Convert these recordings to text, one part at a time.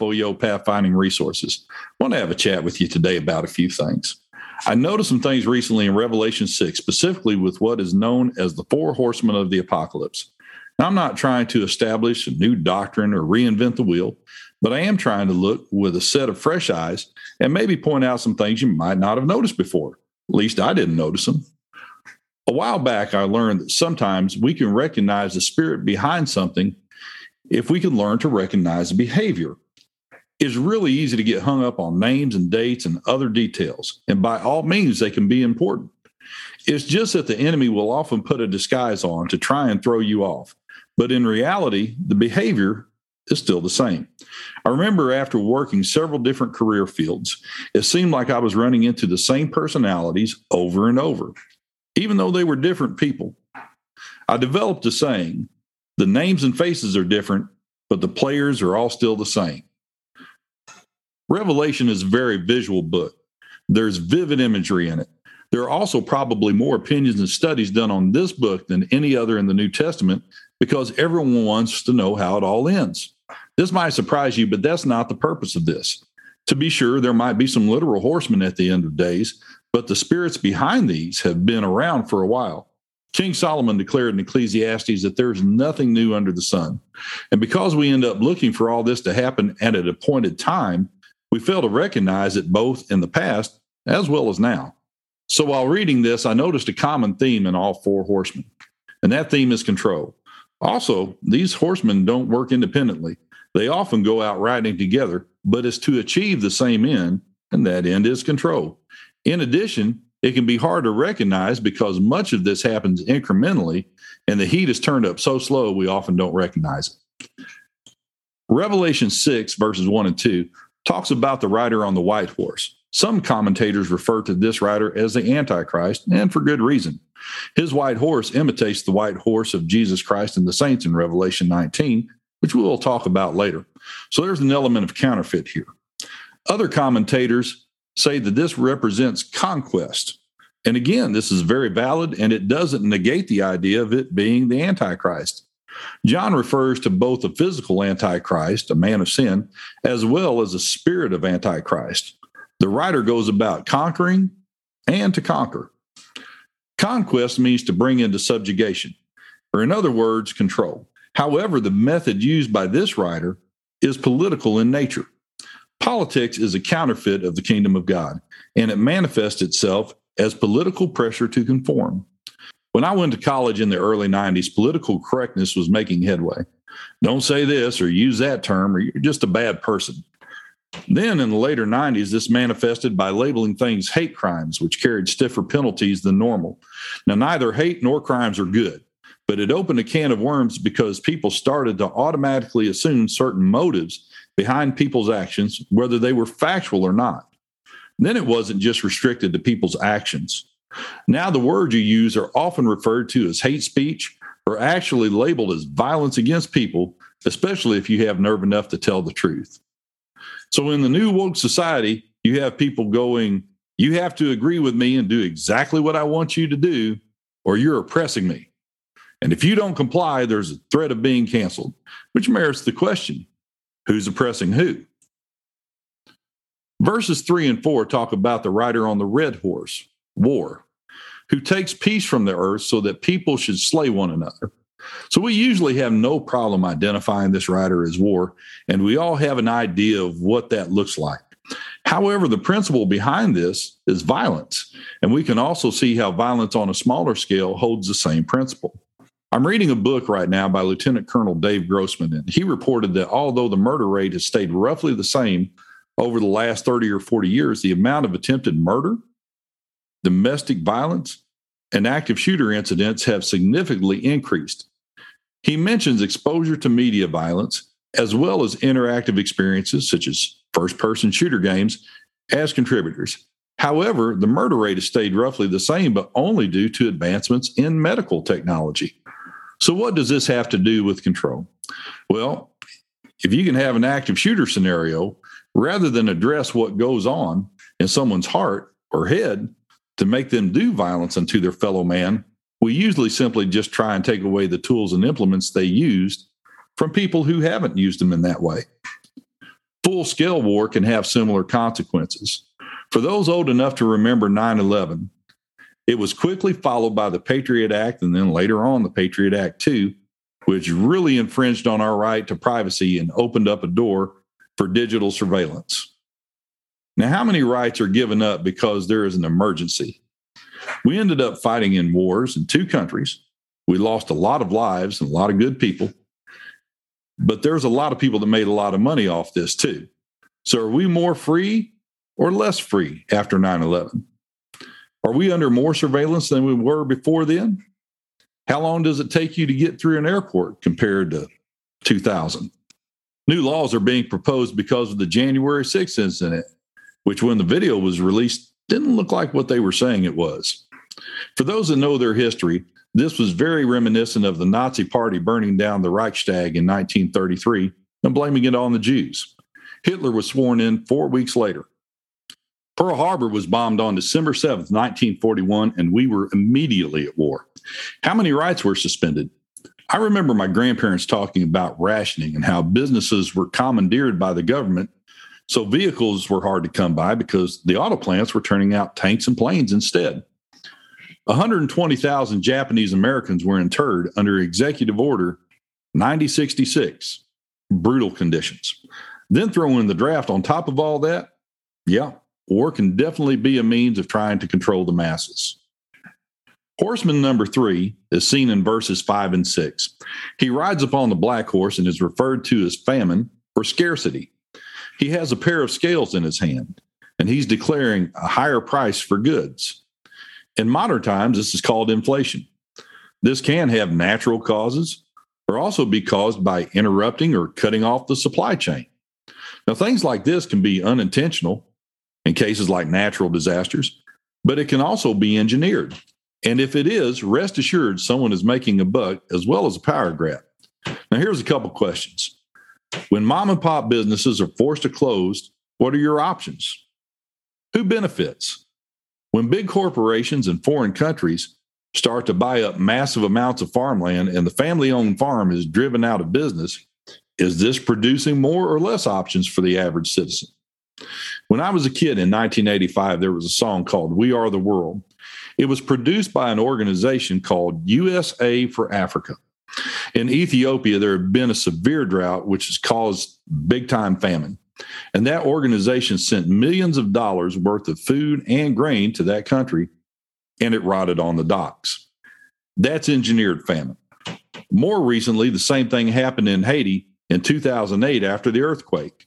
Wofoyo Pathfinding Resources. I want to have a chat with you today about a few things. I noticed some things recently in Revelation 6, specifically with what is known as the four horsemen of the apocalypse. Now, I'm not trying to establish a new doctrine or reinvent the wheel, but I am trying to look with a set of fresh eyes and maybe point out some things you might not have noticed before. At least I didn't notice them. A while back, I learned that sometimes we can recognize the spirit behind something if we can learn to recognize the behavior. It's really easy to get hung up on names and dates and other details, and by all means, they can be important. It's just that the enemy will often put a disguise on to try and throw you off. But in reality, the behavior is still the same. I remember after working several different career fields, it seemed like I was running into the same personalities over and over, even though they were different people. I developed a saying the names and faces are different, but the players are all still the same. Revelation is a very visual book. There's vivid imagery in it. There are also probably more opinions and studies done on this book than any other in the New Testament because everyone wants to know how it all ends. This might surprise you, but that's not the purpose of this. To be sure, there might be some literal horsemen at the end of days, but the spirits behind these have been around for a while. King Solomon declared in Ecclesiastes that there's nothing new under the sun. And because we end up looking for all this to happen at an appointed time, we fail to recognize it both in the past as well as now. So while reading this, I noticed a common theme in all four horsemen, and that theme is control. Also, these horsemen don't work independently. They often go out riding together, but it's to achieve the same end, and that end is control. In addition, it can be hard to recognize because much of this happens incrementally and the heat is turned up so slow we often don't recognize it. Revelation 6, verses 1 and 2, talks about the rider on the white horse. Some commentators refer to this rider as the Antichrist, and for good reason. His white horse imitates the white horse of Jesus Christ and the saints in Revelation 19, which we will talk about later. So there's an element of counterfeit here. Other commentators say that this represents conquest. And again, this is very valid and it doesn't negate the idea of it being the Antichrist. John refers to both a physical Antichrist, a man of sin, as well as a spirit of Antichrist. The writer goes about conquering and to conquer. Conquest means to bring into subjugation, or in other words, control. However, the method used by this writer is political in nature. Politics is a counterfeit of the kingdom of God, and it manifests itself as political pressure to conform. When I went to college in the early 90s, political correctness was making headway. Don't say this or use that term, or you're just a bad person. Then in the later 90s, this manifested by labeling things hate crimes, which carried stiffer penalties than normal. Now, neither hate nor crimes are good, but it opened a can of worms because people started to automatically assume certain motives behind people's actions, whether they were factual or not. Then it wasn't just restricted to people's actions. Now, the words you use are often referred to as hate speech or actually labeled as violence against people, especially if you have nerve enough to tell the truth. So, in the new woke society, you have people going, You have to agree with me and do exactly what I want you to do, or you're oppressing me. And if you don't comply, there's a threat of being canceled, which merits the question Who's oppressing who? Verses three and four talk about the rider on the red horse, war, who takes peace from the earth so that people should slay one another. So we usually have no problem identifying this rider as war, and we all have an idea of what that looks like. However, the principle behind this is violence, and we can also see how violence on a smaller scale holds the same principle. I'm reading a book right now by Lieutenant Colonel Dave Grossman, and he reported that although the murder rate has stayed roughly the same over the last 30 or 40 years, the amount of attempted murder, domestic violence, and active shooter incidents have significantly increased. He mentions exposure to media violence as well as interactive experiences such as first person shooter games as contributors. However, the murder rate has stayed roughly the same, but only due to advancements in medical technology. So, what does this have to do with control? Well, if you can have an active shooter scenario, rather than address what goes on in someone's heart or head to make them do violence unto their fellow man, we usually simply just try and take away the tools and implements they used from people who haven't used them in that way. full scale war can have similar consequences. For those old enough to remember 9 11, it was quickly followed by the Patriot Act and then later on the Patriot Act 2, which really infringed on our right to privacy and opened up a door for digital surveillance. Now, how many rights are given up because there is an emergency? We ended up fighting in wars in two countries. We lost a lot of lives and a lot of good people. But there's a lot of people that made a lot of money off this too. So are we more free or less free after 9 11? Are we under more surveillance than we were before then? How long does it take you to get through an airport compared to 2000? New laws are being proposed because of the January 6th incident, which, when the video was released, didn't look like what they were saying it was. For those that know their history, this was very reminiscent of the Nazi Party burning down the Reichstag in 1933 and blaming it on the Jews. Hitler was sworn in four weeks later. Pearl Harbor was bombed on December 7th, 1941, and we were immediately at war. How many rights were suspended? I remember my grandparents talking about rationing and how businesses were commandeered by the government. So vehicles were hard to come by because the auto plants were turning out tanks and planes instead. 120,000 Japanese Americans were interred under Executive Order 9066. Brutal conditions. Then throw in the draft on top of all that. Yeah, war can definitely be a means of trying to control the masses. Horseman number three is seen in verses five and six. He rides upon the black horse and is referred to as famine or scarcity. He has a pair of scales in his hand, and he's declaring a higher price for goods. In modern times, this is called inflation. This can have natural causes or also be caused by interrupting or cutting off the supply chain. Now, things like this can be unintentional in cases like natural disasters, but it can also be engineered. And if it is, rest assured someone is making a buck as well as a power grab. Now, here's a couple questions. When mom and pop businesses are forced to close, what are your options? Who benefits? When big corporations in foreign countries start to buy up massive amounts of farmland and the family owned farm is driven out of business, is this producing more or less options for the average citizen? When I was a kid in 1985, there was a song called We Are the World. It was produced by an organization called USA for Africa. In Ethiopia, there had been a severe drought, which has caused big time famine. And that organization sent millions of dollars worth of food and grain to that country, and it rotted on the docks. That's engineered famine. More recently, the same thing happened in Haiti in 2008 after the earthquake.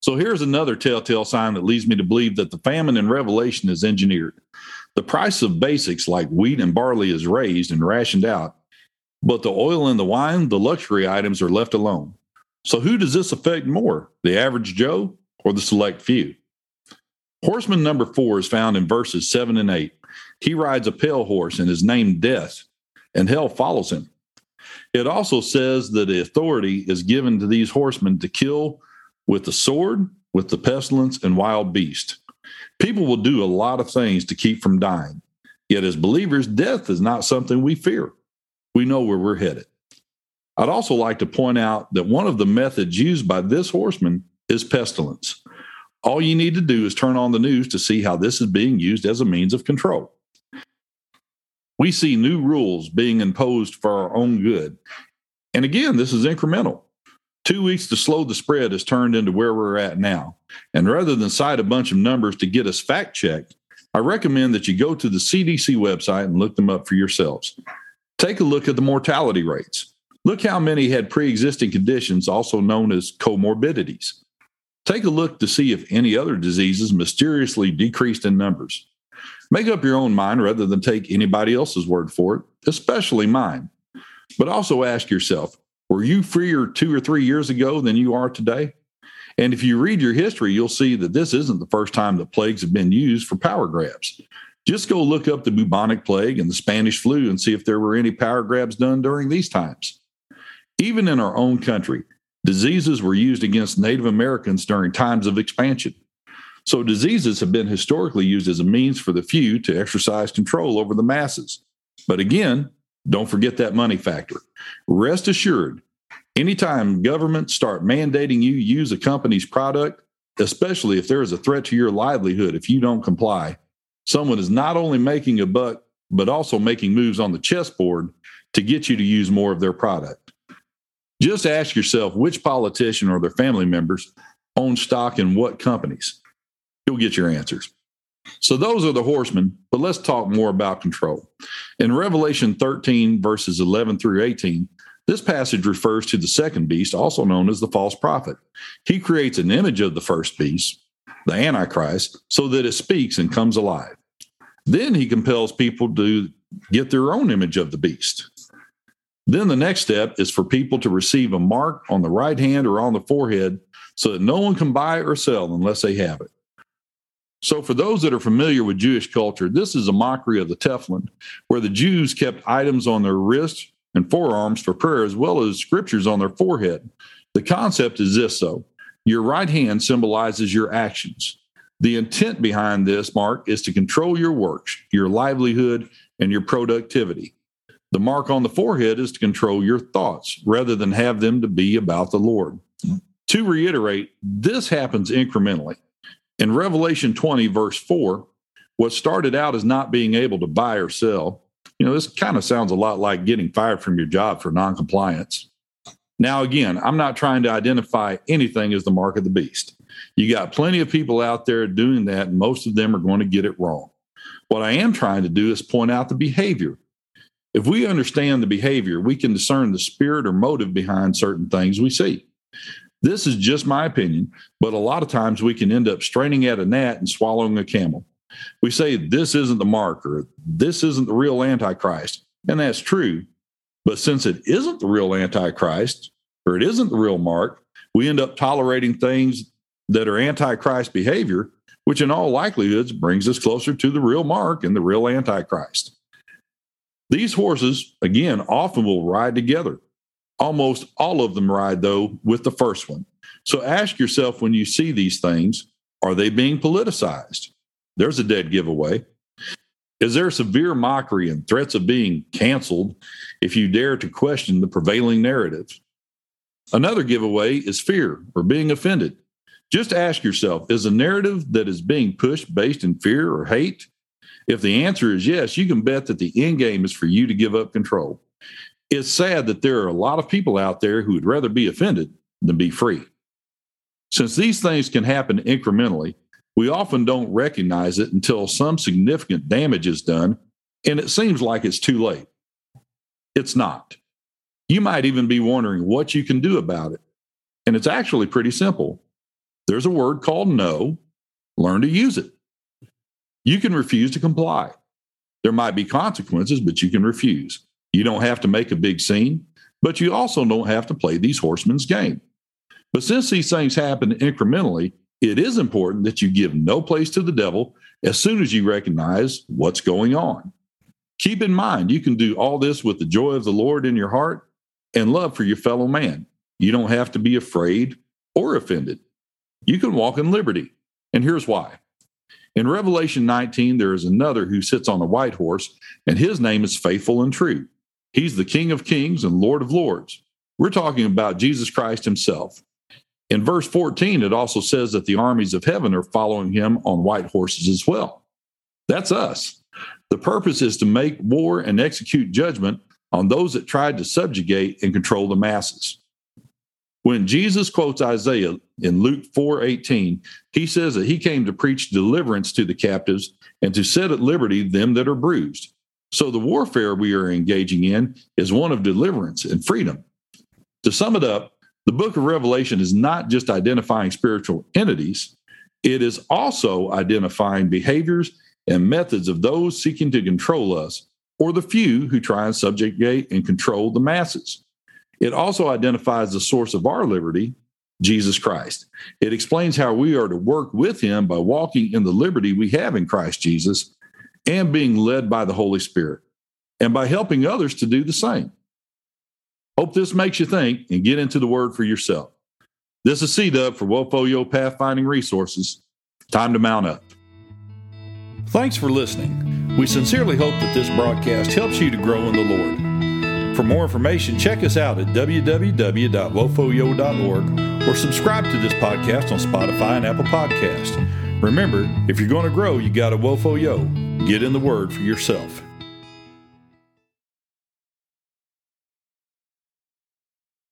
So here's another telltale sign that leads me to believe that the famine in Revelation is engineered. The price of basics like wheat and barley is raised and rationed out, but the oil and the wine, the luxury items, are left alone. So, who does this affect more, the average Joe or the select few? Horseman number four is found in verses seven and eight. He rides a pale horse and is named Death, and hell follows him. It also says that the authority is given to these horsemen to kill with the sword, with the pestilence, and wild beast. People will do a lot of things to keep from dying. Yet, as believers, death is not something we fear. We know where we're headed. I'd also like to point out that one of the methods used by this horseman is pestilence. All you need to do is turn on the news to see how this is being used as a means of control. We see new rules being imposed for our own good. And again, this is incremental. Two weeks to slow the spread has turned into where we're at now. And rather than cite a bunch of numbers to get us fact checked, I recommend that you go to the CDC website and look them up for yourselves. Take a look at the mortality rates. Look how many had pre existing conditions, also known as comorbidities. Take a look to see if any other diseases mysteriously decreased in numbers. Make up your own mind rather than take anybody else's word for it, especially mine. But also ask yourself were you freer two or three years ago than you are today? And if you read your history, you'll see that this isn't the first time that plagues have been used for power grabs. Just go look up the bubonic plague and the Spanish flu and see if there were any power grabs done during these times. Even in our own country, diseases were used against Native Americans during times of expansion. So, diseases have been historically used as a means for the few to exercise control over the masses. But again, don't forget that money factor. Rest assured, Anytime governments start mandating you use a company's product, especially if there is a threat to your livelihood if you don't comply, someone is not only making a buck, but also making moves on the chessboard to get you to use more of their product. Just ask yourself which politician or their family members own stock in what companies. You'll get your answers. So those are the horsemen, but let's talk more about control. In Revelation 13, verses 11 through 18, this passage refers to the second beast, also known as the false prophet. He creates an image of the first beast, the Antichrist, so that it speaks and comes alive. Then he compels people to get their own image of the beast. Then the next step is for people to receive a mark on the right hand or on the forehead so that no one can buy or sell unless they have it. So, for those that are familiar with Jewish culture, this is a mockery of the tefillin, where the Jews kept items on their wrists and forearms for prayer, as well as scriptures on their forehead. The concept is this, though your right hand symbolizes your actions. The intent behind this mark is to control your works, your livelihood, and your productivity. The mark on the forehead is to control your thoughts rather than have them to be about the Lord. To reiterate, this happens incrementally. In Revelation 20, verse 4, what started out as not being able to buy or sell, you know, this kind of sounds a lot like getting fired from your job for noncompliance. Now, again, I'm not trying to identify anything as the mark of the beast. You got plenty of people out there doing that, and most of them are going to get it wrong. What I am trying to do is point out the behavior. If we understand the behavior, we can discern the spirit or motive behind certain things we see. This is just my opinion, but a lot of times we can end up straining at a gnat and swallowing a camel. We say this isn't the mark or this isn't the real Antichrist. And that's true. But since it isn't the real Antichrist or it isn't the real mark, we end up tolerating things that are Antichrist behavior, which in all likelihoods brings us closer to the real mark and the real Antichrist. These horses, again, often will ride together. Almost all of them ride, though, with the first one. So ask yourself when you see these things are they being politicized? There's a dead giveaway. Is there severe mockery and threats of being canceled if you dare to question the prevailing narrative? Another giveaway is fear or being offended. Just ask yourself is a narrative that is being pushed based in fear or hate? If the answer is yes, you can bet that the end game is for you to give up control it's sad that there are a lot of people out there who would rather be offended than be free. Since these things can happen incrementally, we often don't recognize it until some significant damage is done, and it seems like it's too late. It's not. You might even be wondering what you can do about it. And it's actually pretty simple. There's a word called no, learn to use it. You can refuse to comply. There might be consequences, but you can refuse. You don't have to make a big scene, but you also don't have to play these horsemen's game. But since these things happen incrementally, it is important that you give no place to the devil as soon as you recognize what's going on. Keep in mind, you can do all this with the joy of the Lord in your heart and love for your fellow man. You don't have to be afraid or offended. You can walk in liberty. And here's why. In Revelation 19, there is another who sits on a white horse, and his name is Faithful and True. He's the King of Kings and Lord of Lords. We're talking about Jesus Christ himself. In verse 14, it also says that the armies of heaven are following him on white horses as well. That's us. The purpose is to make war and execute judgment on those that tried to subjugate and control the masses. When Jesus quotes Isaiah in Luke 4:18, he says that he came to preach deliverance to the captives and to set at liberty them that are bruised. So the warfare we are engaging in is one of deliverance and freedom. To sum it up, the book of Revelation is not just identifying spiritual entities, it is also identifying behaviors and methods of those seeking to control us or the few who try and subjugate and control the masses. It also identifies the source of our liberty, Jesus Christ. It explains how we are to work with him by walking in the liberty we have in Christ Jesus and being led by the Holy Spirit, and by helping others to do the same. Hope this makes you think and get into the word for yourself. This is C Dub for Wofoyo Pathfinding Resources. Time to mount up. Thanks for listening. We sincerely hope that this broadcast helps you to grow in the Lord. For more information, check us out at www.wofoyo.org or subscribe to this podcast on Spotify and Apple Podcasts. Remember, if you're going to grow, you got to Wofo Yo. Get in the Word for yourself.